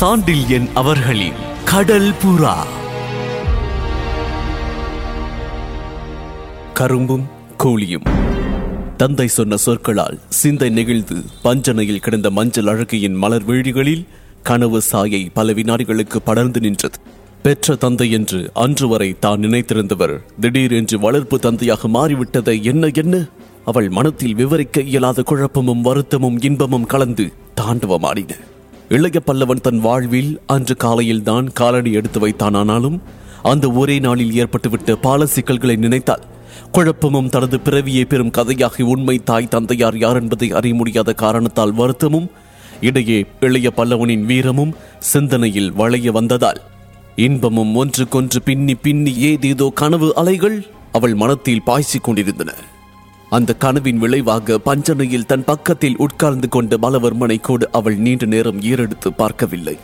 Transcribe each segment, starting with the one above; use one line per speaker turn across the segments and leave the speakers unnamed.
சாண்டில்யன் அவர்களின் கடல் புறா. கரும்பும் கூலியும் தந்தை சொன்ன சொற்களால் சிந்தை நெகிழ்ந்து பஞ்சனையில் கிடந்த மஞ்சள் அழகியின் மலர் வீழிகளில் கனவு சாயை பல வினாடிகளுக்கு படர்ந்து நின்றது. பெற்ற தந்தை என்று அன்று வரை தான் நினைத்திருந்தவர் திடீரென்று வளர்ப்பு தந்தையாக மாறிவிட்டதை என்ன என்ன? அவள் மனத்தில் விவரிக்க இயலாத குழப்பமும் வருத்தமும் இன்பமும் கலந்து தாண்டவமாடின. இளைய பல்லவன் தன் வாழ்வில் அன்று காலையில் தான் காலடி எடுத்து வைத்தான் ஆனாலும் அந்த ஒரே நாளில் ஏற்பட்டுவிட்ட பால சிக்கல்களை நினைத்தால் குழப்பமும் தனது பிறவியை பெறும் கதையாகி உண்மை தாய் தந்தையார் யார் என்பதை அறிய முடியாத காரணத்தால் வருத்தமும் இடையே இளைய பல்லவனின் வீரமும் சிந்தனையில் வளைய வந்ததால் இன்பமும் ஒன்றுக்கொன்று பின்னி பின்னி ஏதேதோ கனவு அலைகள் அவள் மனத்தில் பாய்ச்சிக் கொண்டிருந்தன. அந்த கனவின் விளைவாக பஞ்சனையில் தன் பக்கத்தில் உட்கார்ந்து கொண்ட பலவர்மனை கூட அவள் நீண்ட நேரம் ஈரெடுத்து பார்க்கவில்லை.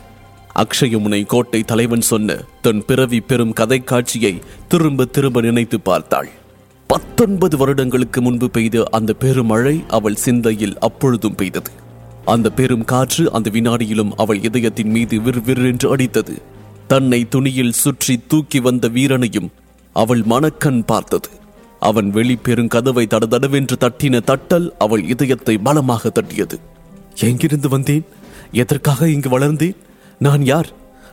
அக்ஷயமுனை கோட்டை தலைவன் சொன்ன தன் பிறவி பெறும் கதை காட்சியை திரும்ப திரும்ப நினைத்து பார்த்தாள். பத்தொன்பது வருடங்களுக்கு முன்பு பெய்த அந்த பெருமழை அவள் சிந்தையில் அப்பொழுதும் பெய்தது. அந்த பெரும் காற்று அந்த வினாடியிலும் அவள் இதயத்தின் மீது விறுவிறென்று அடித்தது. தன்னை துணியில் சுற்றி தூக்கி வந்த வீரனையும் அவள் மணக்கண் பார்த்தது. அவன் வெளி பெருங்கதவை தடதடவென்று தட்டின தட்டல் அவள் இதயத்தை பலமாக தட்டியது. எங்கிருந்து வந்தேன்? எதற்காக இங்கு வளர்ந்தேன்? நான் யார்?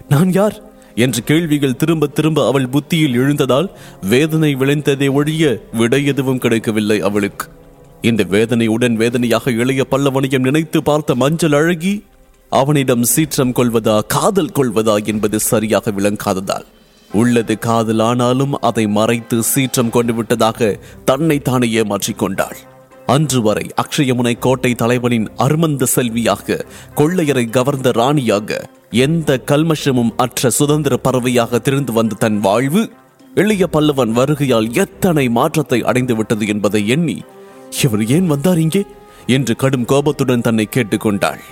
நான் யார்? என்ற கேள்விகள் திரும்ப திரும்ப அவள் புத்தியில் எழுந்ததால் வேதனை விளைந்ததை ஒழிய விடை எதுவும் கிடைக்கவில்லை அவளுக்கு. இந்த வேதனையுடன் வேதனையாக இளைய பல்லவனையும் நினைத்து பார்த்த மஞ்சள் அழகி அவனிடம் சீற்றம் கொள்வதா காதல் கொள்வதா என்பது சரியாக விளங்காததால். உள்ளது காதலானாலும் அதை மறைத்து சீற்றம் கொண்டு விட்டதாக தன்னை தானே ஏமாற்றிக் கொண்டாள் அன்று வரை அக்ஷயமுனை கோட்டை தலைவனின் அருமந்த செல்வியாக கொள்ளையரை கவர்ந்த ராணியாக எந்த கல்மஷமும் அற்ற சுதந்திர பறவையாக திரிந்து வந்த தன் வாழ்வு எளிய பல்லவன் வருகையால் எத்தனை மாற்றத்தை அடைந்து விட்டது என்பதை எண்ணி இவர் ஏன் வந்தார் இங்கே? என்று கடும் கோபத்துடன் தன்னை கேட்டுக்கொண்டாள்.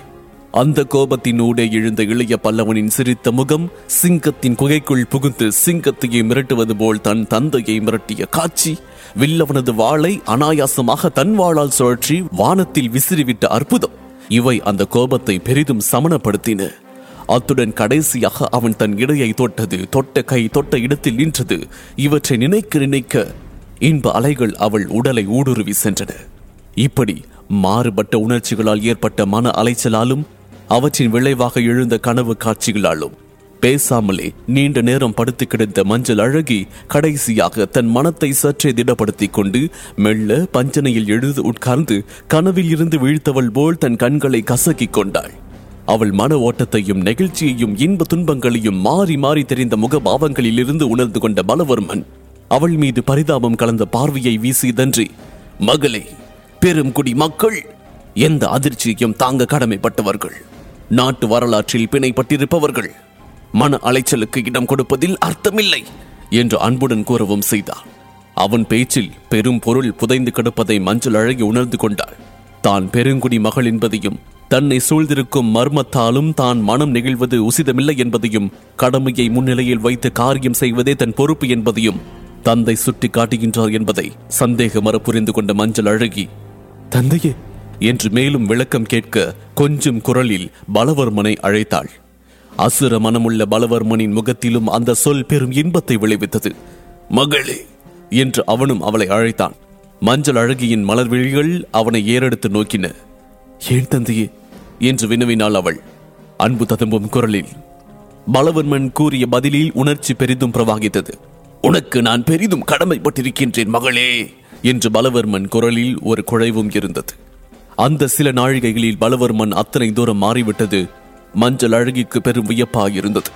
அந்த கோபத்தினூடே எழுந்த இளைய பல்லவனின் சிரித்த முகம் சிங்கத்தின் குகைக்குள் புகுந்து சிங்கத்தையே மிரட்டுவது போல் தன் தந்தையை மிரட்டிய காட்சி வில்லவனது வாளை அனாயாசமாக தன் வாளால் சுழற்றி வானத்தில் விசிறிவிட்ட அற்புதம். இவை அந்த கோபத்தை பெரிதும் சமணப்படுத்தின. அத்துடன் கடைசியாக அவன் தன் இடையை தொட்டது தொட்ட கை தொட்ட இடத்தில் நின்றது. இவற்றை நினைக்க நினைக்க இன்ப அலைகள் அவள் உடலை ஊடுருவி சென்றன. இப்படி மாறுபட்ட உணர்ச்சிகளால் ஏற்பட்ட மன அலைச்சலாலும் அவற்றின் விளைவாக எழுந்த கனவு காட்சிகளாலும் பேசாமலே நீண்ட நேரம் படுத்து கிடந்த மஞ்சள் அழகி கடைசியாக தன் மனத்தை சற்றே திடப்படுத்தி கொண்டு மெல்ல பஞ்சனையில் எழுது உட்கார்ந்து கனவில் இருந்து வீழ்த்தவள் போல் தன் கண்களை கசக்கிக் கொண்டாள். அவள் மன ஓட்டத்தையும் நெகிழ்ச்சியையும் இன்ப துன்பங்களையும் மாறி மாறி தெரிந்த முகபாவங்களில் இருந்து உணர்ந்து கொண்ட பலவர்மன் அவள் மீது பரிதாபம் கலந்த பார்வையை வீசியதன்றி மகளே பெருங்குடி மக்கள்! எந்த அதிர்ச்சியையும் தாங்க கடமைப்பட்டவர்கள்! நாட்டு வரலாற்றில் பிணைப்பட்டிருப்பவர்கள் மன அலைச்சலுக்கு இடம் கொடுப்பதில் அர்த்தமில்லை என்று அன்புடன் கூறவும் செய்தார். அவன் பேச்சில் பெரும் பொருள் புதைந்து கிடப்பதை மஞ்சள் அழகி உணர்ந்து கொண்டாள். தான் பெருங்குடி மகள் என்பதையும் தன்னை சூழ்ந்திருக்கும் மர்மத்தாலும் தான் மனம் நெகிழ்வது உசிதமில்லை என்பதையும் கடமையை முன்னிலையில் வைத்து காரியம் செய்வதே தன் பொறுப்பு என்பதையும் தந்தை சுட்டி காட்டுகின்றார் என்பதை சந்தேகமற புரிந்து கொண்ட மஞ்சள் அழகி தந்தையே என்று மேலும் விளக்கம் கேட்க கொஞ்சம் குரலில் பலவர்மனை அழைத்தாள். அசுர மனமுள்ள பலவர்மனின் முகத்திலும் அந்த சொல் பெரும் இன்பத்தை விளைவித்தது. மகளே என்று அவனும் அவளை அழைத்தான். மஞ்சள் அழகியின் மலர் விழிகள் அவனை ஏறெடுத்து நோக்கின. ஏன் தந்தையே என்று வினவினாள் அவள். அன்பு ததும்பும் குரலில் பலவர்மன் கூறிய பதிலில் உணர்ச்சி பெரிதும் பிரவாகித்தது. உனக்கு நான் பெரிதும் கடமைப்பட்டிருக்கின்றேன் மகளே என்று பலவர்மன் குரலில் ஒரு குழைவும் இருந்தது. அந்த சில நாழிகைகளில் பலவர்மன் அத்தனை தூரம் மாறிவிட்டது. மஞ்சள் அழகிக்கு பெரும் வியப்பாயிருந்தது.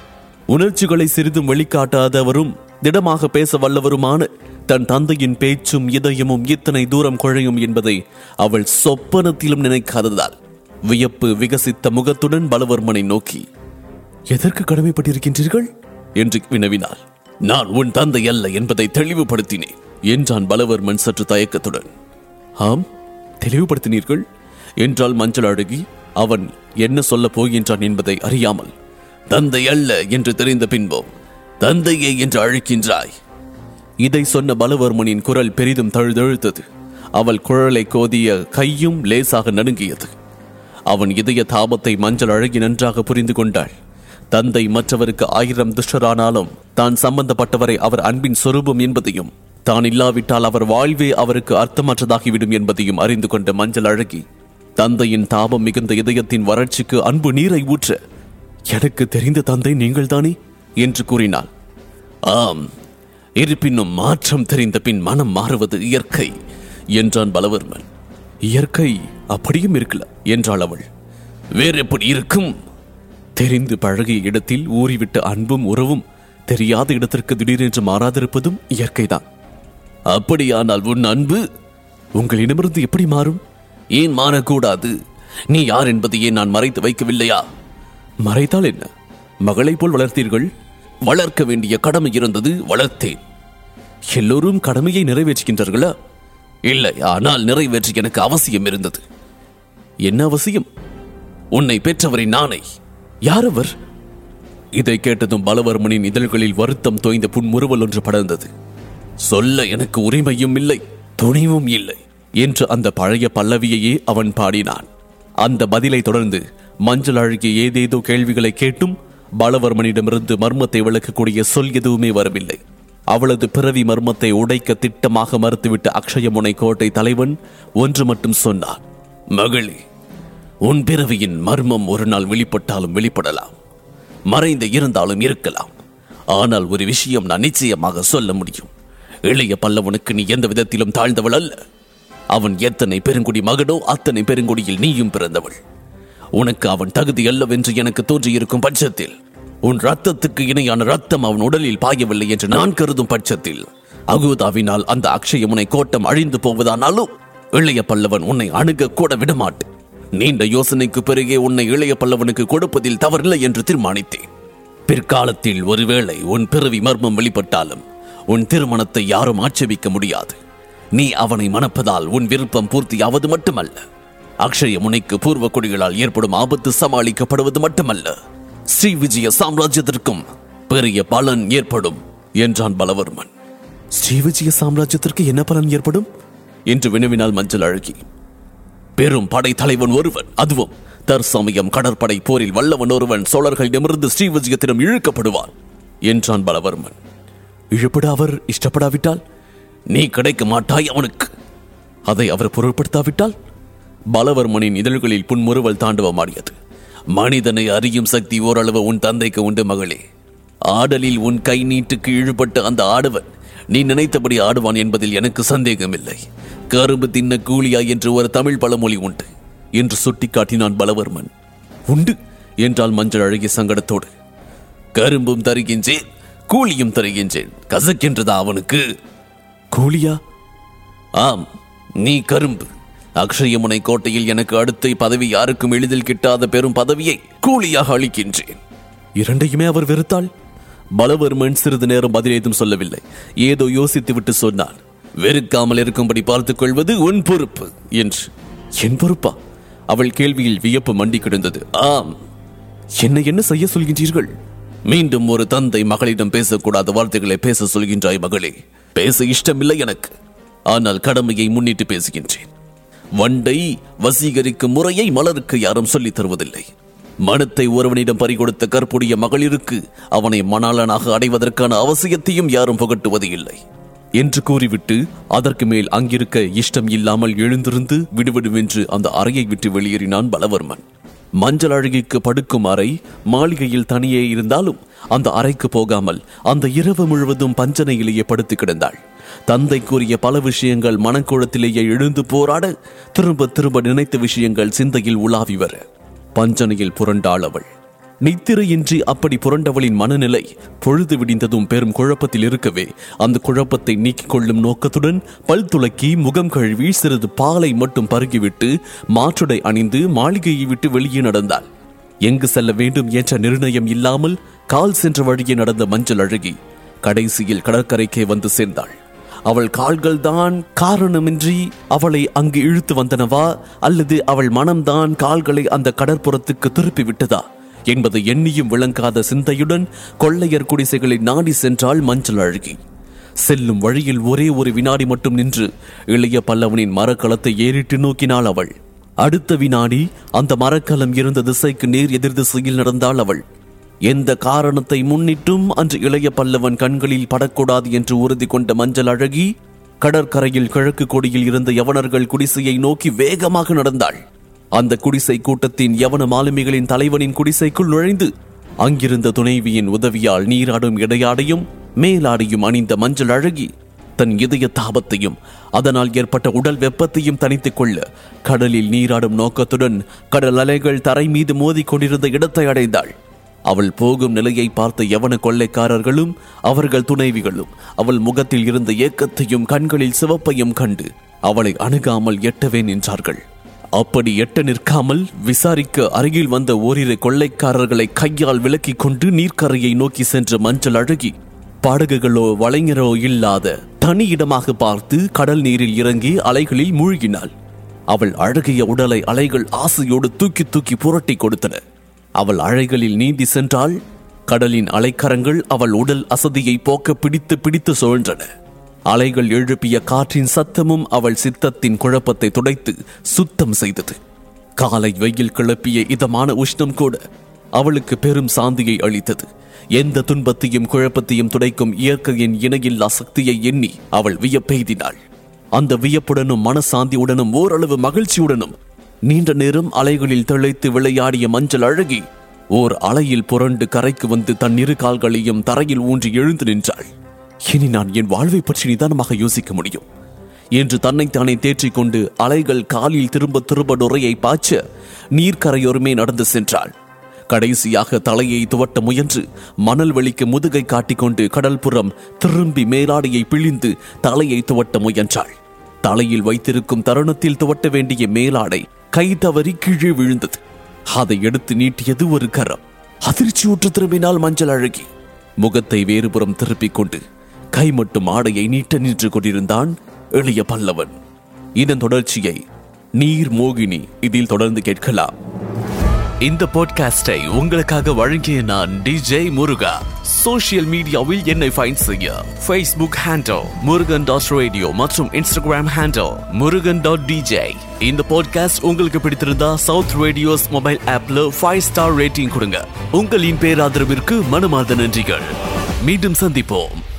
உணர்ச்சிகளை சிறிதும் வெளிக்காட்டாதவரும் திடமாக பேச வல்லவருமான தன் தந்தையின் பேச்சும் இதயமும் இத்தனை தூரம் குழையும் என்பதை அவள் சொப்பனத்திலும் நினைக்காததால் வியப்பு விகசித்த முகத்துடன் பலவர்மனை நோக்கி எதற்கு கடமைப்பட்டிருக்கின்றீர்கள்? என்று வினவினாள். நான் உன் தந்தை அல்ல என்பதை தெளிவுபடுத்தினேன் என்றான் பலவர்மன் சற்று தயக்கத்துடன். ஆம் தெளிவுபடுத்தினீர்கள்? என்றால் மஞ்சள் அழகி. அவன் என்ன சொல்லப் போகின்றான் என்பதை அறியாமல். தந்தை அல்ல என்று தெரிந்த பின்போ தந்தையே என்று அழைக்கின்றாய். இதை சொன்ன பலவர்மனின் குரல் பெரிதும் தழுதழுத்தது. அவள் குழலை கோதிய கையும் லேசாக நடுங்கியது. அவன் இதய தாபத்தை மஞ்சள் அழகி நன்றாக புரிந்து கொண்டாள். தந்தை மற்றவருக்கு ஆயிரம் துஷ்டரானாலும் தான் சம்பந்தப்பட்டவரை அவர் அன்பின் சொரூபம் என்பதையும் தான் இல்லாவிட்டால் அவர் வாழ்வே அவருக்கு அர்த்தமற்றதாகிவிடும் என்பதையும் அறிந்து கொண்ட மஞ்சள் அழகி தந்தையின் தாபம் மிகுந்த இதயத்தின் வறட்சிக்கு அன்பு நீரை ஊற்ற எனக்கு தெரிந்த தந்தை நீங்கள்தானே? என்று கூறினாள். ஆம் இருப்பினும் மாற்றம் தெரிந்த பின் மனம் மாறுவது இயற்கை என்றான் பலவர்மன். இயற்கை அப்படியும் இருக்கல என்றாள் அவள். வேற எப்படி இருக்கும்? தெரிந்து பழகிய இடத்தில் ஊறிவிட்ட அன்பும் உறவும் தெரியாத இடத்திற்கு திடீரென்று மாறாதிருப்பதும் இயற்கைதான். அப்படியானால் உன் அன்பு உங்களிடமிருந்து எப்படி மாறும்? ஏன் மாறக்கூடாது? நீ யார் என்பதையே நான் மறைத்து வைக்கவில்லையா? மறைத்தால் என்ன? மகளைப் போல் வளர்த்தீர்கள்? வளர்க்க வேண்டிய கடமை இருந்தது வளர்த்தேன். எல்லோரும் கடமையை நிறைவேற்றுகின்றார்களா? இல்லை ஆனால் நிறைவேற்ற எனக்கு அவசியம் இருந்தது. என்ன அவசியம்? உன்னை பெற்றவரின் நானை யார் அவர்? இதை கேட்டதும் பலவர்மனின் இதழ்களில் வருத்தம் தோய்ந்த புன்முறுவல் ஒன்று படர்ந்தது. சொல்ல எனக்கு உரிமையும் இல்லை துணிவும் இல்லை என்று அந்த பழைய பல்லவியையே அவன் பாடினான். அந்த பதிலை தொடர்ந்து மஞ்சள் அழகிய ஏதேதோ கேள்விகளை கேட்டும் பாலவர்மனிடமிருந்து மர்மத்தை விளக்கக்கூடிய சொல் எதுவுமே வரவில்லை. அவளது பிறவி மர்மத்தை உடைக்க திட்டமாக மறுத்துவிட்ட அக்ஷயமுனை கோட்டை தலைவன் ஒன்று மட்டும் சொன்னான் மகளே உன் பிறவியின் மர்மம் ஒரு நாள் வெளிப்பட்டாலும் வெளிப்படலாம் மறைந்து இருந்தாலும் இருக்கலாம். ஆனால் ஒரு விஷயம் நான் நிச்சயமாக சொல்ல முடியும். இளைய பல்லவனுக்கு நீ எந்த விதத்திலும் தாழ்ந்தவள் அல்ல. அவன் எத்தனை பெருங்குடி மகனோ அத்தனை பெருங்குடியில் நீயும் பிறந்தவள். உனக்கு அவன் தகுதி அல்லவென்று எனக்கு தோன்றியிருக்கும் பட்சத்தில் உன் ரத்தத்துக்கு இணையான ரத்தம் அவன் உடலில் பாயவில்லை என்று நான் கருதும் பட்சத்தில் அகுதாவினால் அந்த அக்ஷயமுனை கோட்டம் அழிந்து போவதானாலும் இளைய பல்லவன் உன்னை அணுக கூட விடமாட்டேன். நீண்ட யோசனைக்கு பிறகே உன்னை இளைய பல்லவனுக்கு கொடுப்பதில் தவறில்லை என்று தீர்மானித்தேன். பிற்காலத்தில் ஒருவேளை உன் பிறவி மர்மம் வெளிப்பட்டாலும் உன் திருமணத்தை யாரும் ஆட்சேபிக்க முடியாது. நீ அவனை மணப்பதால் உன் விருப்பம் பூர்த்தியாவது மட்டுமல்ல. அக்ஷய முனைக்கு பூர்வ கொடிகளால் ஏற்படும் ஆபத்து சமாளிக்கப்படுவது மட்டுமல்ல. ஸ்ரீ விஜய சாம்ராஜ்யத்திற்கும் பெரிய பலன் ஏற்படும் என்றான் பலவர்மன். ஸ்ரீ விஜய சாம்ராஜ்யத்திற்கு என்ன பலன் ஏற்படும்? என்று வினவினால் மஞ்சள் அழகி. பெரும் படை தலைவன் ஒருவன் அதுவும் தற்சமயம் கடற்படை போரில் வல்லவன் ஒருவன் சோழர்களிடமிருந்து ஸ்ரீவிஜயத்திடம் இழுக்கப்படுவான் என்றான் பலவர்மன். இழுப்பட அவர் இஷ்டப்படாவிட்டால்? நீ கிடைக்க மாட்டாய் அவனுக்கு. அதை அவர் பொருட்படுத்தாவிட்டால் பலவர்மனின் இதழ்களில் புன்முறுவல் தாண்டவமாடியது. மனிதனை அறியும் சக்தி ஓரளவு உன் தந்தைக்கு உண்டு மகளே. ஆடலில் உன் கை நீட்டுக்கு இழுபட்ட அந்த ஆடவன் நீ நினைத்தபடி ஆடுவான் என்பதில் எனக்கு சந்தேகமில்லை. கரும்பு தின்ன கூலியா என்று ஒரு தமிழ் பழமொழி உண்டு என்று சுட்டிக்காட்டினான் பலவர்மன். உண்டு என்றால் மஞ்சள் அழகிய சங்கடத்தோடு. கரும்பும் தருகின்றேன். கூலியும் தருகின்றேன். கசக்கின்றதா அவனுக்கு? கூலியா? ஆம் நீ கரும்பு. அக்ஷயமுனை கோட்டையில் எனக்கு அடுத்த பதவி யாருக்கும் எளிதில் கிட்டாத பெரும் பதவியை கூலியாக அளிக்கின்றேன். இரண்டையுமே அவர் வெறுத்தாள் பலவர்மன் சிறிது நேரம் பதில் ஏதும் சொல்லவில்லை. ஏதோ யோசித்துவிட்டு சொன்னான். வெறுக்காமல் இருக்கும்படி பார்த்துக் கொள்வது உன் பொறுப்பு என்று. என் பொறுப்பா? அவள் கேள்வியில் வியப்பு மண்டி கிடந்தது. ஆம். என்ன என்ன செய்ய சொல்கின்றீர்கள்? மீண்டும் ஒரு தந்தை மகளிடம் பேசக்கூடாத வார்த்தைகளை பேச சொல்கின்றாய் மகளே. பேச இஷ்டமில்லை எனக்கு. ஆனால் கடமையை முன்னிட்டு பேசுகின்றேன். வண்டை வசீகரிக்கும் முறையை மலருக்கு யாரும் சொல்லித் தருவதில்லை. மனத்தை ஒருவனிடம் பறிகொடுத்த கற்புடைய மகளிருக்கு அவனை மணாளனாக அடைவதற்கான அவசியத்தையும் யாரும் புகட்டுவது இல்லை. என்று கூறிவிட்டு அதற்கு மேல் அங்கிருக்க இஷ்டம் இல்லாமல் எழுந்திருந்து விடுவிடுவென்று அந்த அறையை விட்டு வெளியேறினான் பலவர்மன். மஞ்சள் அழகிக்கு படுக்கும் அறை மாளிகையில் தனியே இருந்தாலும் அந்த அறைக்கு போகாமல் அந்த இரவு முழுவதும் பஞ்சனையிலேயே படுத்து கிடந்தாள். தந்தை கூறிய பல விஷயங்கள் மனக்குளத்திலேயே எழுந்து போராட திரும்ப திரும்ப நினைத்த விஷயங்கள் சிந்தையில் உலாவி வர. பஞ்சனையில் புரண்டாள் அவள். நித்திரையின்றி அப்படி புரண்டவளின் மனநிலை பொழுது விடிந்ததும் பெரும் குழப்பத்தில் இருக்கவே அந்த குழப்பத்தை நீக்கிக் கொள்ளும் நோக்கத்துடன் பல் துளக்கி முகம் கழுவி சிறிது பாலை மட்டும் பருகிவிட்டு மாற்றுடை அணிந்து மாளிகையை விட்டு வெளியே நடந்தாள். எங்கு செல்ல வேண்டும் என்ற நிர்ணயம் இல்லாமல் கால் சென்ற வழியே நடந்த மஞ்சள் அழகி கடைசியில் கடற்கரைக்கே வந்து சேர்ந்தாள். அவள் கால்கள் தான் காரணமின்றி அவளை அங்கு இழுத்து வந்தனவா அல்லது அவள் மனம்தான் கால்களை அந்த கடற்புறத்துக்கு திருப்பி விட்டதா? என்பது எண்ணியும் விளங்காத சிந்தையுடன் கொள்ளையர் குடிசைகளை நாடி சென்றாள் மஞ்சள் அழகி. செல்லும் வழியில் ஒரே ஒரு வினாடி மட்டும் நின்று இளைய பல்லவனின் மரக்கலத்தை ஏறிட்டு நோக்கினாள் அவள். அடுத்த வினாடி அந்த மரக்கலம் இருந்த திசைக்கு நேர் எதிர் திசையில் நடந்தாள் அவள். எந்த காரணத்தை முன்னிட்டும் அன்று இளைய பல்லவன் கண்களில் படக்கூடாது என்று உறுதி கொண்ட மஞ்சள் அழகி கடற்கரையில் கிழக்கு கொடியில் இருந்த யவனர்கள் குடிசையை நோக்கி வேகமாக நடந்தாள். அந்த குடிசை கூட்டத்தின் யவன மாலுமிகளின் தலைவனின் குடிசைக்குள் நுழைந்து அங்கிருந்த துணைவியின் உதவியால் நீராடும் இடையாடையும் மேலாடையும் அணிந்த மஞ்சள் அழகி தன் இதய தாபத்தையும் அதனால் ஏற்பட்ட உடல் வெப்பத்தையும் தணித்துக் கொள்ள கடலில் நீராடும் நோக்கத்துடன் கடல் அலைகள் தரை மீது மோதி கொண்டிருந்த இடத்தை அடைந்தாள். அவள் போகும் நிலையை பார்த்த யவன கொள்ளைக்காரர்களும் அவர்கள் துணைவிகளும் அவள் முகத்தில் இருந்த ஏக்கத்தையும் கண்களில் சிவப்பையும் கண்டு அவளை அணுகாமல் எட்டவே நின்றார்கள். அப்படி எட்ட நிற்காமல் விசாரிக்க அருகில் வந்த ஓரிரு கொள்ளைக்காரர்களை கையால் விலக்கிக் கொண்டு நீர்க்கரையை நோக்கி சென்ற மஞ்சள் அழகி படகுகளோ வளைஞரோ இல்லாத தனி இடமாக பார்த்து கடல் நீரில் இறங்கி அலைகளில் மூழ்கினாள். அவள் அழகிய உடலை அலைகள் ஆசையோடு தூக்கி தூக்கி புரட்டி கொடுத்தன. அவள் அலைகளில் நீந்தி சென்றால் கடலின் அலைக்கரங்கள் அவள் உடல் அசதியை போக்க பிடித்து பிடித்து சுழன்றன அலைகள் எழுப்பிய காற்றின் சத்தமும் அவள் சித்தத்தின் குழப்பத்தை துடைத்து சுத்தம் செய்தது. காலை வெயில் கிளப்பிய இதமான உஷ்ணம் கூட அவளுக்கு பெரும் சாந்தியை அளித்தது. எந்த துன்பத்தையும் குழப்பத்தையும் துடைக்கும் இயற்கையின் இணையில்லா சக்தியை எண்ணி அவள் வியப்பெய்தினாள். அந்த வியப்புடனும் மனசாந்தியுடனும் ஓரளவு மகிழ்ச்சியுடனும் நீண்ட நேரம் அலைகளில் திளைத்து விளையாடிய மஞ்சள் அழகி ஓர் அலையில் புரண்டு கரைக்கு வந்து தன் இரு கால்களையும் தரையில் ஊன்றி எழுந்து நின்றாள். இனி நான் என் வாழ்வை பற்றி நிதானமாக யோசிக்க முடியும். என்று தன்னைத்தானே தேற்றிக் கொண்டு அலைகள் காலில் திரும்ப திரும்ப நுரையை பாய்ச்ச நீர்க்கரையோருமே நடந்து சென்றாள். கடைசியாக தலையை துவட்ட முயன்று மணல் வெளிக்கு முதுகை காட்டிக்கொண்டு கடல்புறம் திரும்பி மேலாடையை பிழிந்து தலையை துவட்ட முயன்றாள். தலையில் வைத்திருக்கும் தருணத்தில் துவட்ட வேண்டிய மேலாடை கை தவறி கீழே விழுந்தது. அதை எடுத்து நீட்டியது ஒரு கரம். அதிர்ச்சியுற்று திரும்பினால் மஞ்சள் அழகி. முகத்தை வேறுபுறம் திருப்பிக் கொண்டு கை மட்டும் ஆடையை நீட்ட நின்று கொண்டிருந்தான் எளிய பல்லவன். இதன் தொடர்ச்சியை நீர் மோகினி இதில் தொடர்ந்து கேட்கலாம். இந்த பாட்காஸ்டை உங்களுக்காக வழங்கிய நான் டிஜே முருகா. சோஷியல் மீடியாவில் என்னை ஃபைன் செய்ய Facebook handle Murugan dot radio மற்றும் Instagram handle Murugan dot DJ இந்த பாட்காஸ்ட் உங்களுக்கு பிடித்திருந்தா சவுத் ரேடியோஸ் மொபைல் ஆப்ல ஃபைவ் ஸ்டார் ரேட்டிங் கொடுங்க. உங்களின் பேராதரவிற்கு மனமார்ந்த நன்றிகள். மீண்டும் சந்திப்போம்.